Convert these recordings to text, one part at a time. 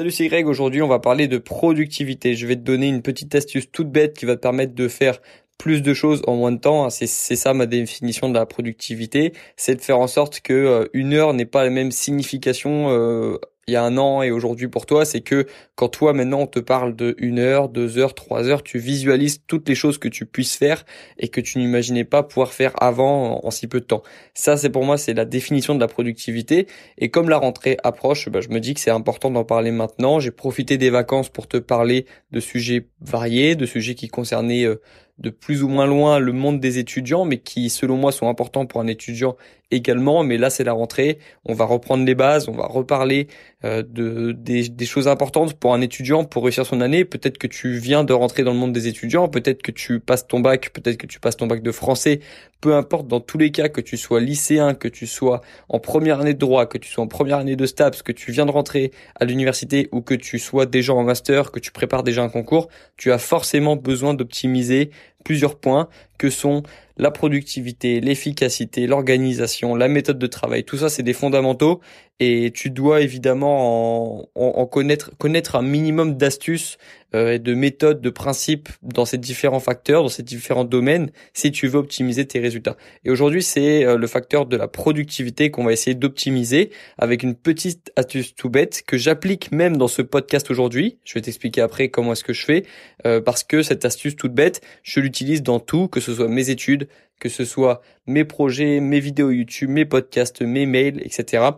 Salut, c'est Greg. Aujourd'hui, on va parler de productivité. Je vais te donner une petite astuce toute bête qui va te permettre de faire plus de choses en moins de temps. C'est ça ma définition de la productivité. C'est de faire en sorte que euh, une heure n'ait pas la même signification euh, il y a un an et aujourd'hui pour toi, c'est que quand toi maintenant on te parle de une heure, deux heures, trois heures, tu visualises toutes les choses que tu puisses faire et que tu n'imaginais pas pouvoir faire avant en, si peu de temps. Ça, c'est pour moi, c'est la définition de la productivité. Et comme la rentrée approche, bah, je me dis que c'est important d'en parler maintenant. J'ai profité des vacances pour te parler de sujets variés, de sujets qui concernaient euh, de plus ou moins loin le monde des étudiants, mais qui selon moi sont importants pour un étudiant également. Mais là c'est la rentrée, on va reprendre les bases, on va reparler euh, de des, des, choses importantes pour un étudiant pour réussir son année. Peut-être que tu viens de rentrer dans le monde des étudiants, peut-être que tu passes ton bac, peut-être que tu passes ton bac de français, peu importe. Dans tous les cas, que tu sois lycéen, que tu sois en première année de droit, que tu sois en première année de STAPS, que tu viens de rentrer à l'université ou que tu sois déjà en master, que tu prépares déjà un concours, tu as forcément besoin d'optimiser plusieurs points que sont la productivité, l'efficacité, l'organisation, la méthode de travail. Tout ça, c'est des fondamentaux et tu dois évidemment en, connaître, un minimum d'astuces euh, de méthodes, de principes dans ces différents facteurs, dans ces différents domaines, si tu veux optimiser tes résultats. Et aujourd'hui, c'est euh, le facteur de la productivité qu'on va essayer d'optimiser avec une petite astuce tout bête que j'applique même dans ce podcast aujourd'hui. Je vais t'expliquer après comment est-ce que je fais, euh, parce que cette astuce toute bête, je l'utilise dans tout, que ce soit mes études, que ce soit mes projets, mes vidéos YouTube, mes podcasts, mes mails, etc.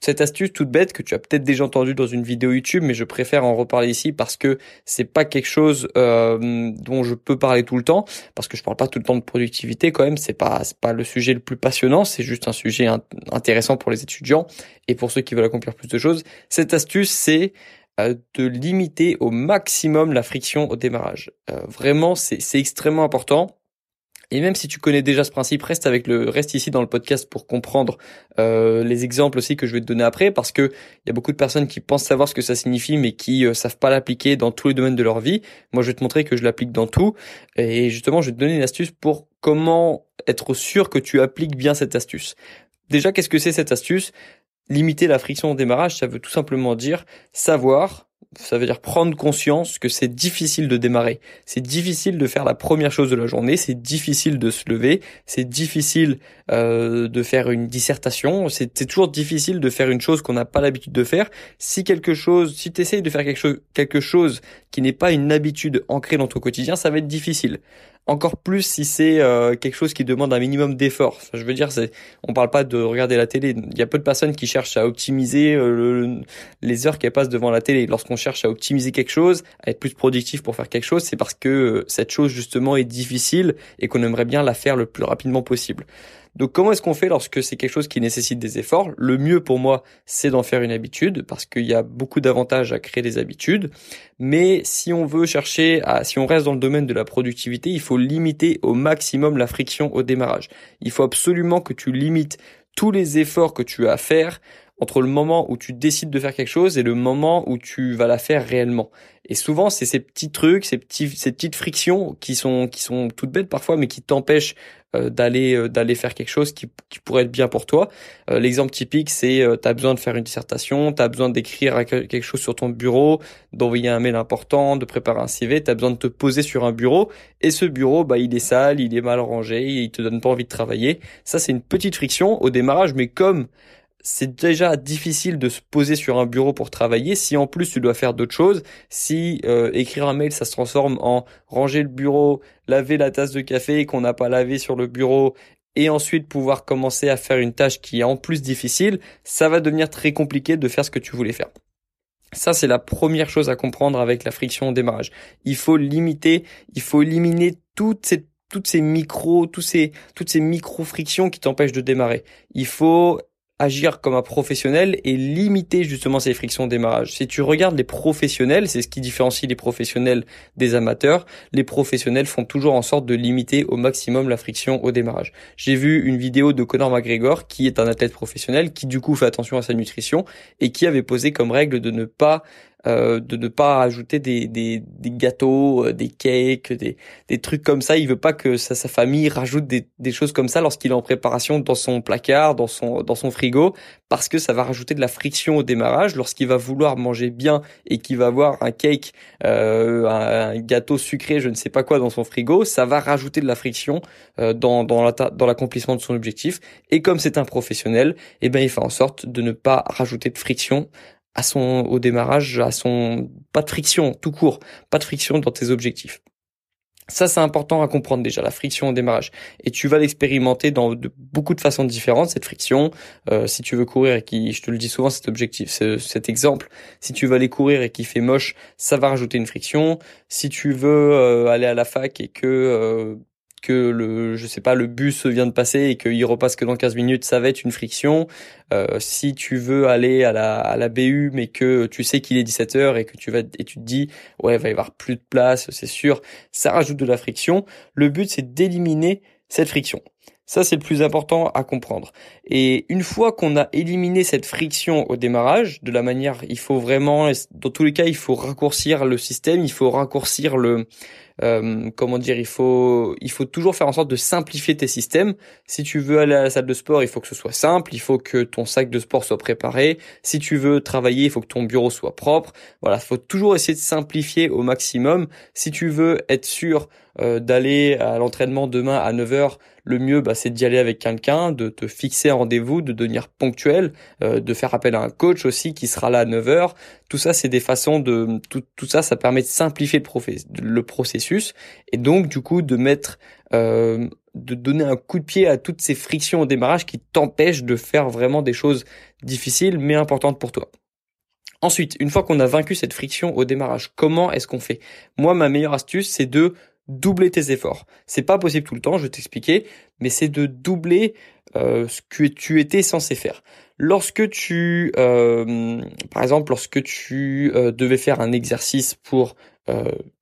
Cette astuce toute bête que tu as peut-être déjà entendu dans une vidéo YouTube, mais je préfère en reparler ici parce que c'est pas quelque chose euh, dont je peux parler tout le temps, parce que je parle pas tout le temps de productivité quand même. C'est pas pas le sujet le plus passionnant, c'est juste un sujet intéressant pour les étudiants et pour ceux qui veulent accomplir plus de choses. Cette astuce, c'est euh, de limiter au maximum la friction au démarrage. Euh, vraiment, c'est extrêmement important. Et même si tu connais déjà ce principe, reste avec le reste ici dans le podcast pour comprendre euh, les exemples aussi que je vais te donner après, parce que il y a beaucoup de personnes qui pensent savoir ce que ça signifie, mais qui euh, savent pas l'appliquer dans tous les domaines de leur vie. Moi, je vais te montrer que je l'applique dans tout, et justement, je vais te donner une astuce pour comment être sûr que tu appliques bien cette astuce. Déjà, qu'est-ce que c'est cette astuce? Limiter la friction au démarrage, ça veut tout simplement dire savoir ça veut dire prendre conscience que c'est difficile de démarrer. C'est difficile de faire la première chose de la journée, c'est difficile de se lever, c'est difficile euh, de faire une dissertation, c'est toujours difficile de faire une chose qu'on n'a pas l'habitude de faire. Si quelque chose, si tu essayes de faire quelque chose, quelque chose qui n'est pas une habitude ancrée dans ton quotidien, ça va être difficile encore plus si c'est euh, quelque chose qui demande un minimum d'effort. je veux dire, c'est, on parle pas de regarder la télé. Il y a peu de personnes qui cherchent à optimiser euh, les heures qu'elles passent devant la télé. Lorsqu'on cherche à optimiser quelque chose, à être plus productif pour faire quelque chose, c'est parce que euh, cette chose justement est difficile et qu'on aimerait bien la faire le plus rapidement possible. Donc comment est-ce qu'on fait lorsque c'est quelque chose qui nécessite des efforts? Le mieux pour moi, c'est d'en faire une habitude parce qu'il y a beaucoup d'avantages à créer des habitudes. Mais si on veut chercher à, si on reste dans le domaine de la productivité, il faut limiter au maximum la friction au démarrage. Il faut absolument que tu limites tous les efforts que tu as à faire entre le moment où tu décides de faire quelque chose et le moment où tu vas la faire réellement. Et souvent, c'est ces petits trucs, ces petits, ces petites frictions qui sont, qui sont toutes bêtes parfois, mais qui t'empêchent euh, d'aller, euh, d'aller faire quelque chose qui, qui pourrait être bien pour toi. Euh, l'exemple typique, c'est tu as besoin de faire une dissertation, tu as besoin d'écrire quelque chose sur ton bureau, d'envoyer un mail important, de préparer un CV, tu as besoin de te poser sur un bureau et ce bureau, bah, il est sale, il est mal rangé, il te donne pas envie de travailler. Ça, c'est une petite friction au démarrage, mais comme c'est déjà difficile de se poser sur un bureau pour travailler. Si en plus tu dois faire d'autres choses, si euh, écrire un mail ça se transforme en ranger le bureau, laver la tasse de café qu'on n'a pas lavé sur le bureau et ensuite pouvoir commencer à faire une tâche qui est en plus difficile, ça va devenir très compliqué de faire ce que tu voulais faire. Ça, c'est la première chose à comprendre avec la friction au démarrage. Il faut limiter, il faut éliminer toutes ces toutes ces micros, tous ces, toutes ces micro frictions qui t'empêchent de démarrer. Il faut agir comme un professionnel et limiter justement ces frictions de démarrage. Si tu regardes les professionnels, c'est ce qui différencie les professionnels des amateurs, les professionnels font toujours en sorte de limiter au maximum la friction au démarrage. J'ai vu une vidéo de Conor McGregor qui est un athlète professionnel qui du coup fait attention à sa nutrition et qui avait posé comme règle de ne pas euh, de ne pas ajouter des, des, des gâteaux, euh, des cakes, des, des trucs comme ça. Il veut pas que sa, sa famille rajoute des, des choses comme ça lorsqu'il est en préparation dans son placard, dans son, dans son frigo, parce que ça va rajouter de la friction au démarrage. Lorsqu'il va vouloir manger bien et qu'il va avoir un cake, euh, un, gâteau sucré, je ne sais pas quoi dans son frigo, ça va rajouter de la friction euh, dans, dans, la, dans l'accomplissement de son objectif. Et comme c'est un professionnel, eh ben, il fait en sorte de ne pas rajouter de friction à son au démarrage, à son pas de friction tout court, pas de friction dans tes objectifs. Ça, c'est important à comprendre déjà, la friction au démarrage. Et tu vas l'expérimenter dans de, beaucoup de façons différentes, cette friction. Euh, si tu veux courir et qui, je te le dis souvent, cet objectif, cet exemple, si tu veux aller courir et qu'il fait moche, ça va rajouter une friction. Si tu veux euh, aller à la fac et que euh, que le, je sais pas, le bus vient de passer et qu'il repasse que dans 15 minutes, ça va être une friction. Euh, si tu veux aller à la, à la BU, mais que tu sais qu'il est 17 heures et que tu vas, et tu te dis, ouais, il va y avoir plus de place, c'est sûr, ça rajoute de la friction. Le but, c'est d'éliminer cette friction. Ça, c'est le plus important à comprendre. Et une fois qu'on a éliminé cette friction au démarrage, de la manière, il faut vraiment, dans tous les cas, il faut raccourcir le système, il faut raccourcir le, euh, comment dire, il faut, il faut toujours faire en sorte de simplifier tes systèmes. Si tu veux aller à la salle de sport, il faut que ce soit simple, il faut que ton sac de sport soit préparé. Si tu veux travailler, il faut que ton bureau soit propre. Voilà, il faut toujours essayer de simplifier au maximum. Si tu veux être sûr euh, d'aller à l'entraînement demain à 9h, le mieux bah, c'est d'y aller avec quelqu'un, de te fixer un rendez-vous, de devenir ponctuel, euh, de faire appel à un coach aussi qui sera là à 9h. Tout ça c'est des façons de tout, tout ça ça permet de simplifier le, le processus et donc du coup de mettre euh, de donner un coup de pied à toutes ces frictions au démarrage qui t'empêchent de faire vraiment des choses difficiles mais importantes pour toi. Ensuite, une fois qu'on a vaincu cette friction au démarrage, comment est-ce qu'on fait? Moi, ma meilleure astuce, c'est de doubler tes efforts. C'est pas possible tout le temps, je vais t'expliquer, mais c'est de doubler euh, ce que tu étais censé faire. Lorsque tu, euh, par exemple, lorsque tu devais faire un exercice pour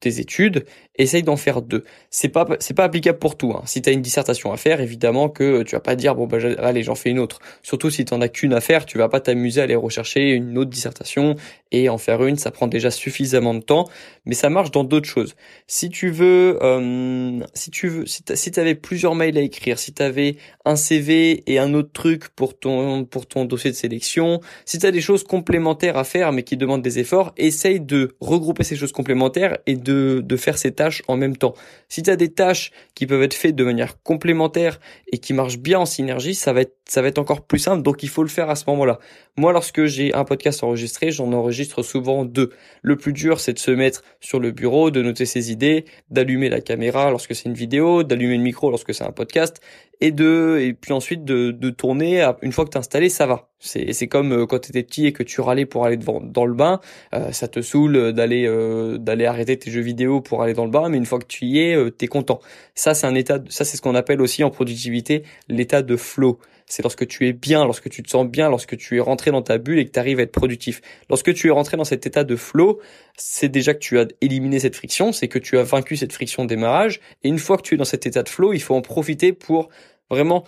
tes études, essaye d'en faire deux. C'est pas c'est pas applicable pour tout. Hein. Si tu as une dissertation à faire, évidemment que tu vas pas dire bon bah allez j'en fais une autre. Surtout si tu en as qu'une à faire, tu vas pas t'amuser à aller rechercher une autre dissertation et en faire une, ça prend déjà suffisamment de temps. Mais ça marche dans d'autres choses. Si tu veux, euh, si tu veux, si tu avais plusieurs mails à écrire, si tu avais un CV et un autre truc pour ton pour ton dossier de sélection, si tu as des choses complémentaires à faire mais qui demandent des efforts, essaye de regrouper ces choses complémentaires et de faire ces tâches en même temps. Si tu as des tâches qui peuvent être faites de manière complémentaire et qui marchent bien en synergie, ça va ça va être encore plus simple. Donc il faut le faire à ce moment-là. Moi, lorsque j'ai un podcast enregistré, j'en enregistre souvent deux. Le plus dur, c'est de se mettre sur le bureau, de noter ses idées, d'allumer la caméra lorsque c'est une vidéo, d'allumer le micro lorsque c'est un podcast, et de et puis ensuite de, de tourner. Une fois que t'es installé, ça va. C'est c'est comme euh, quand t'étais petit et que tu râlais pour aller devant, dans le bain, euh, ça te saoule d'aller euh, d'aller arrêter tes jeux vidéo pour aller dans le bain, mais une fois que tu y es, t'es content. Ça c'est un état, ça c'est ce qu'on appelle aussi en productivité l'état de flow c'est lorsque tu es bien, lorsque tu te sens bien, lorsque tu es rentré dans ta bulle et que tu arrives à être productif. Lorsque tu es rentré dans cet état de flow, c'est déjà que tu as éliminé cette friction, c'est que tu as vaincu cette friction de démarrage. Et une fois que tu es dans cet état de flow, il faut en profiter pour vraiment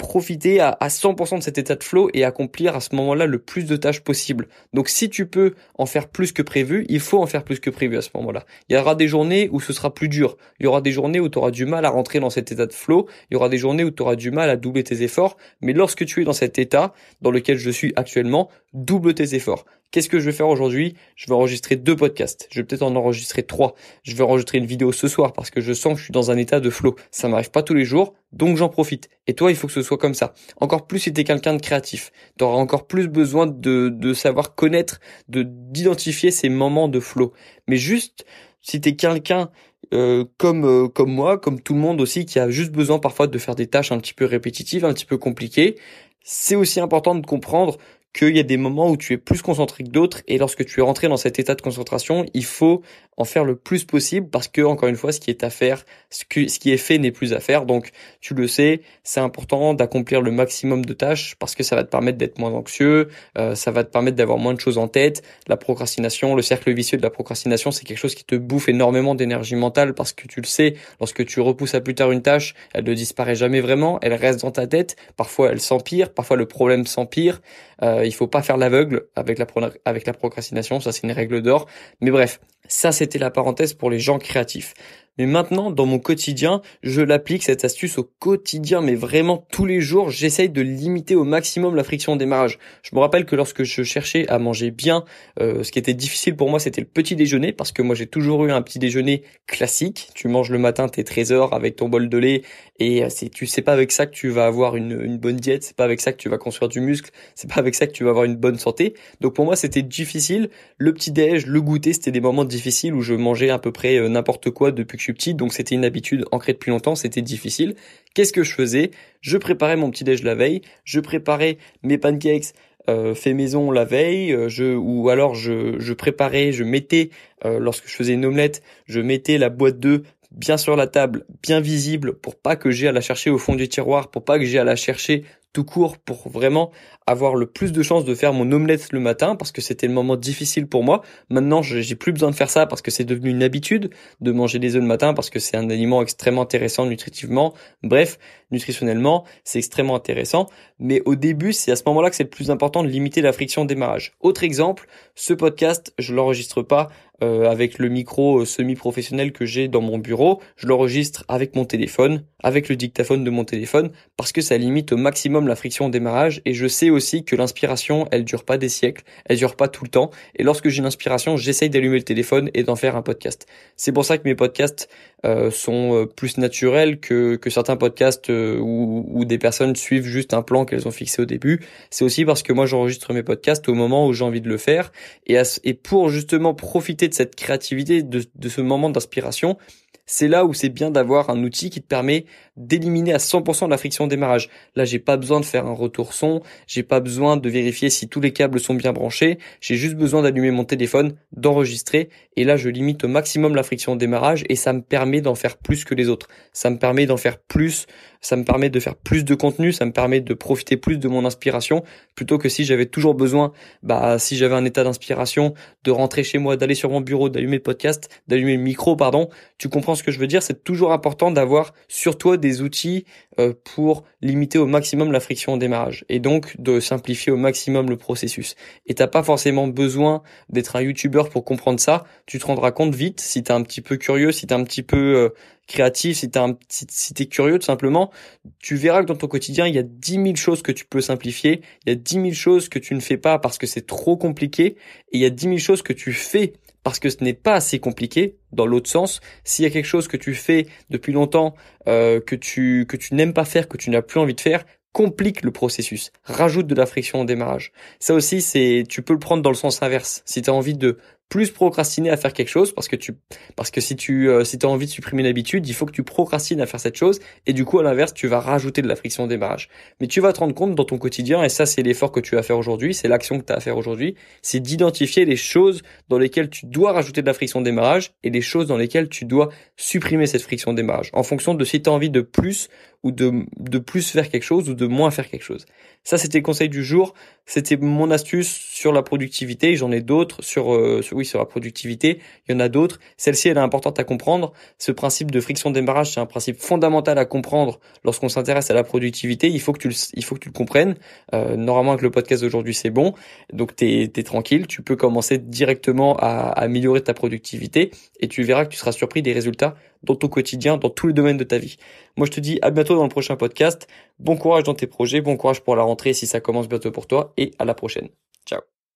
profiter à, 100% de cet état de flow et accomplir à ce moment-là le plus de tâches possible. Donc si tu peux en faire plus que prévu, il faut en faire plus que prévu à ce moment-là. Il y aura des journées où ce sera plus dur. Il y aura des journées où tu auras du mal à rentrer dans cet état de flow. Il y aura des journées où tu auras du mal à doubler tes efforts. Mais lorsque tu es dans cet état dans lequel je suis actuellement, double tes efforts. Qu'est-ce que je vais faire aujourd'hui? Je vais enregistrer deux podcasts. Je vais peut-être en enregistrer trois. Je vais enregistrer une vidéo ce soir parce que je sens que je suis dans un état de flow. Ça m'arrive pas tous les jours, donc j'en profite. Et toi, il faut que ce soit comme ça. Encore plus si tu es quelqu'un de créatif. Tu auras encore plus besoin de, de savoir connaître, de d'identifier ces moments de flow. Mais juste, si tu es quelqu'un euh, comme euh, comme moi, comme tout le monde aussi, qui a juste besoin parfois de faire des tâches un petit peu répétitives, un petit peu compliquées, c'est aussi important de comprendre qu'il y a des moments où tu es plus concentré que d'autres et lorsque tu es rentré dans cet état de concentration, il faut en faire le plus possible parce que encore une fois, ce qui est à faire, ce, ce qui est fait n'est plus à faire. Donc, tu le sais, c'est important d'accomplir le maximum de tâches parce que ça va te permettre d'être moins anxieux, euh, ça va te permettre d'avoir moins de choses en tête. La procrastination, le cercle vicieux de la procrastination, c'est quelque chose qui te bouffe énormément d'énergie mentale parce que tu le sais, lorsque tu repousses à plus tard une tâche, elle ne disparaît jamais vraiment, elle reste dans ta tête. Parfois, elle s'empire, parfois le problème s'empire. Euh, il faut pas faire l'aveugle avec la, avec la procrastination, ça c'est une règle d'or. Mais bref, ça c'était la parenthèse pour les gens créatifs. Mais maintenant, dans mon quotidien, je l'applique cette astuce au quotidien, mais vraiment tous les jours, j'essaye de limiter au maximum la friction au démarrage. Je me rappelle que lorsque je cherchais à manger bien, euh, ce qui était difficile pour moi, c'était le petit déjeuner, parce que moi j'ai toujours eu un petit déjeuner classique. Tu manges le matin tes 13 heures avec ton bol de lait, et c'est, tu pas avec ça que tu vas avoir une, une bonne diète, c'est pas avec ça que tu vas construire du muscle, c'est pas avec ça que tu vas avoir une bonne santé. Donc pour moi c'était difficile. Le petit déj, le goûter, c'était des moments difficiles où je mangeais à peu près euh, n'importe quoi depuis petit, donc c'était une habitude ancrée depuis longtemps, c'était difficile. Qu'est-ce que je faisais? Je préparais mon petit déj la veille, je préparais mes pancakes euh, fait maison la veille, euh, je ou alors je, je préparais, je mettais euh, lorsque je faisais une omelette, je mettais la boîte d'œufs bien sur la table, bien visible pour pas que j'ai à la chercher au fond du tiroir, pour pas que j'ai à la chercher tout court pour vraiment avoir le plus de chances de faire mon omelette le matin parce que c'était le moment difficile pour moi. Maintenant, j'ai plus besoin de faire ça parce que c'est devenu une habitude de manger des œufs le matin parce que c'est un aliment extrêmement intéressant nutritivement. Bref, nutritionnellement, c'est extrêmement intéressant. Mais au début, c'est à ce moment-là que c'est le plus important de limiter la friction de démarrage. Autre exemple, ce podcast, je l'enregistre pas euh, avec le micro euh, semi-professionnel que j'ai dans mon bureau, je l'enregistre avec mon téléphone, avec le dictaphone de mon téléphone, parce que ça limite au maximum la friction au démarrage, et je sais aussi que l'inspiration, elle dure pas des siècles, elle dure pas tout le temps, et lorsque j'ai une inspiration, j'essaye d'allumer le téléphone et d'en faire un podcast. C'est pour ça que mes podcasts euh, sont plus naturels que, que certains podcasts où, où des personnes suivent juste un plan qu'elles ont fixé au début. C'est aussi parce que moi j'enregistre mes podcasts au moment où j'ai envie de le faire, et, et pour justement profiter de cette créativité, de, ce moment d'inspiration, c'est là où c'est bien d'avoir un outil qui te permet d'éliminer à 100% la friction de démarrage. Là, j'ai pas besoin de faire un retour son, j'ai pas besoin de vérifier si tous les câbles sont bien branchés, j'ai juste besoin d'allumer mon téléphone, d'enregistrer et là je limite au maximum la friction de démarrage et ça me permet d'en faire plus que les autres. Ça me permet d'en faire plus, ça me permet de faire plus de contenu, ça me permet de profiter plus de mon inspiration plutôt que si j'avais toujours besoin bah si j'avais un état d'inspiration de rentrer chez moi, d'aller sur mon bureau, d'allumer le podcast, d'allumer le micro pardon, tu comprends ce que je veux dire, c'est toujours important d'avoir sur toi des outils euh, pour limiter au maximum la friction au démarrage et donc de simplifier au maximum le processus. Et t'as pas forcément besoin d'être un youtubeur pour comprendre ça, tu te rendras compte vite si t'es un petit peu curieux, si t'es un petit peu euh, créatif, si t'es si, si t'es curieux tout simplement, tu verras que dans ton quotidien, il y a 10 000 choses que tu peux simplifier, il y a 10 000 choses que tu ne fais pas parce que c'est trop compliqué, et il y a 10 000 choses que tu fais parce que ce n'est pas assez compliqué. Dans l'autre sens, s'il y a quelque chose que tu fais depuis longtemps, euh, que tu que tu n'aimes pas faire, que tu n'as plus envie de faire, complique le processus, rajoute de la friction au démarrage. Ça aussi, c'est, tu peux le prendre dans le sens inverse. Si tu as envie de plus procrastiner à faire quelque chose parce que tu parce que si tu euh, si envie de supprimer une habitude, il faut que tu procrastines à faire cette chose et du coup à l'inverse, tu vas rajouter de la friction au démarrage. Mais tu vas te rendre compte dans ton quotidien et ça c'est l'effort que tu vas faire aujourd'hui, c'est l'action que tu as à faire aujourd'hui, c'est d'identifier les choses dans lesquelles tu dois rajouter de la friction au démarrage et les choses dans lesquelles tu dois supprimer cette friction au démarrage en fonction de si tu as envie de plus ou de, de plus faire quelque chose ou de moins faire quelque chose. Ça, c'était le conseil du jour. C'était mon astuce sur la productivité. J'en ai d'autres sur, euh, oui, sur la productivité. Il y en a d'autres. Celle-ci, elle est importante à comprendre. Ce principe de friction démarrage, c'est un principe fondamental à comprendre lorsqu'on s'intéresse à la productivité. Il faut que tu le, il faut que tu le comprennes. Euh, normalement, avec le podcast d'aujourd'hui, c'est bon. Donc, t'es, es tranquille. Tu peux commencer directement à améliorer ta productivité et tu verras que tu seras surpris des résultats dans ton quotidien, dans tous les domaines de ta vie. Moi, je te dis à bientôt dans le prochain podcast. Bon courage dans tes projets, bon courage pour la rentrée si ça commence bientôt pour toi et à la prochaine. Ciao.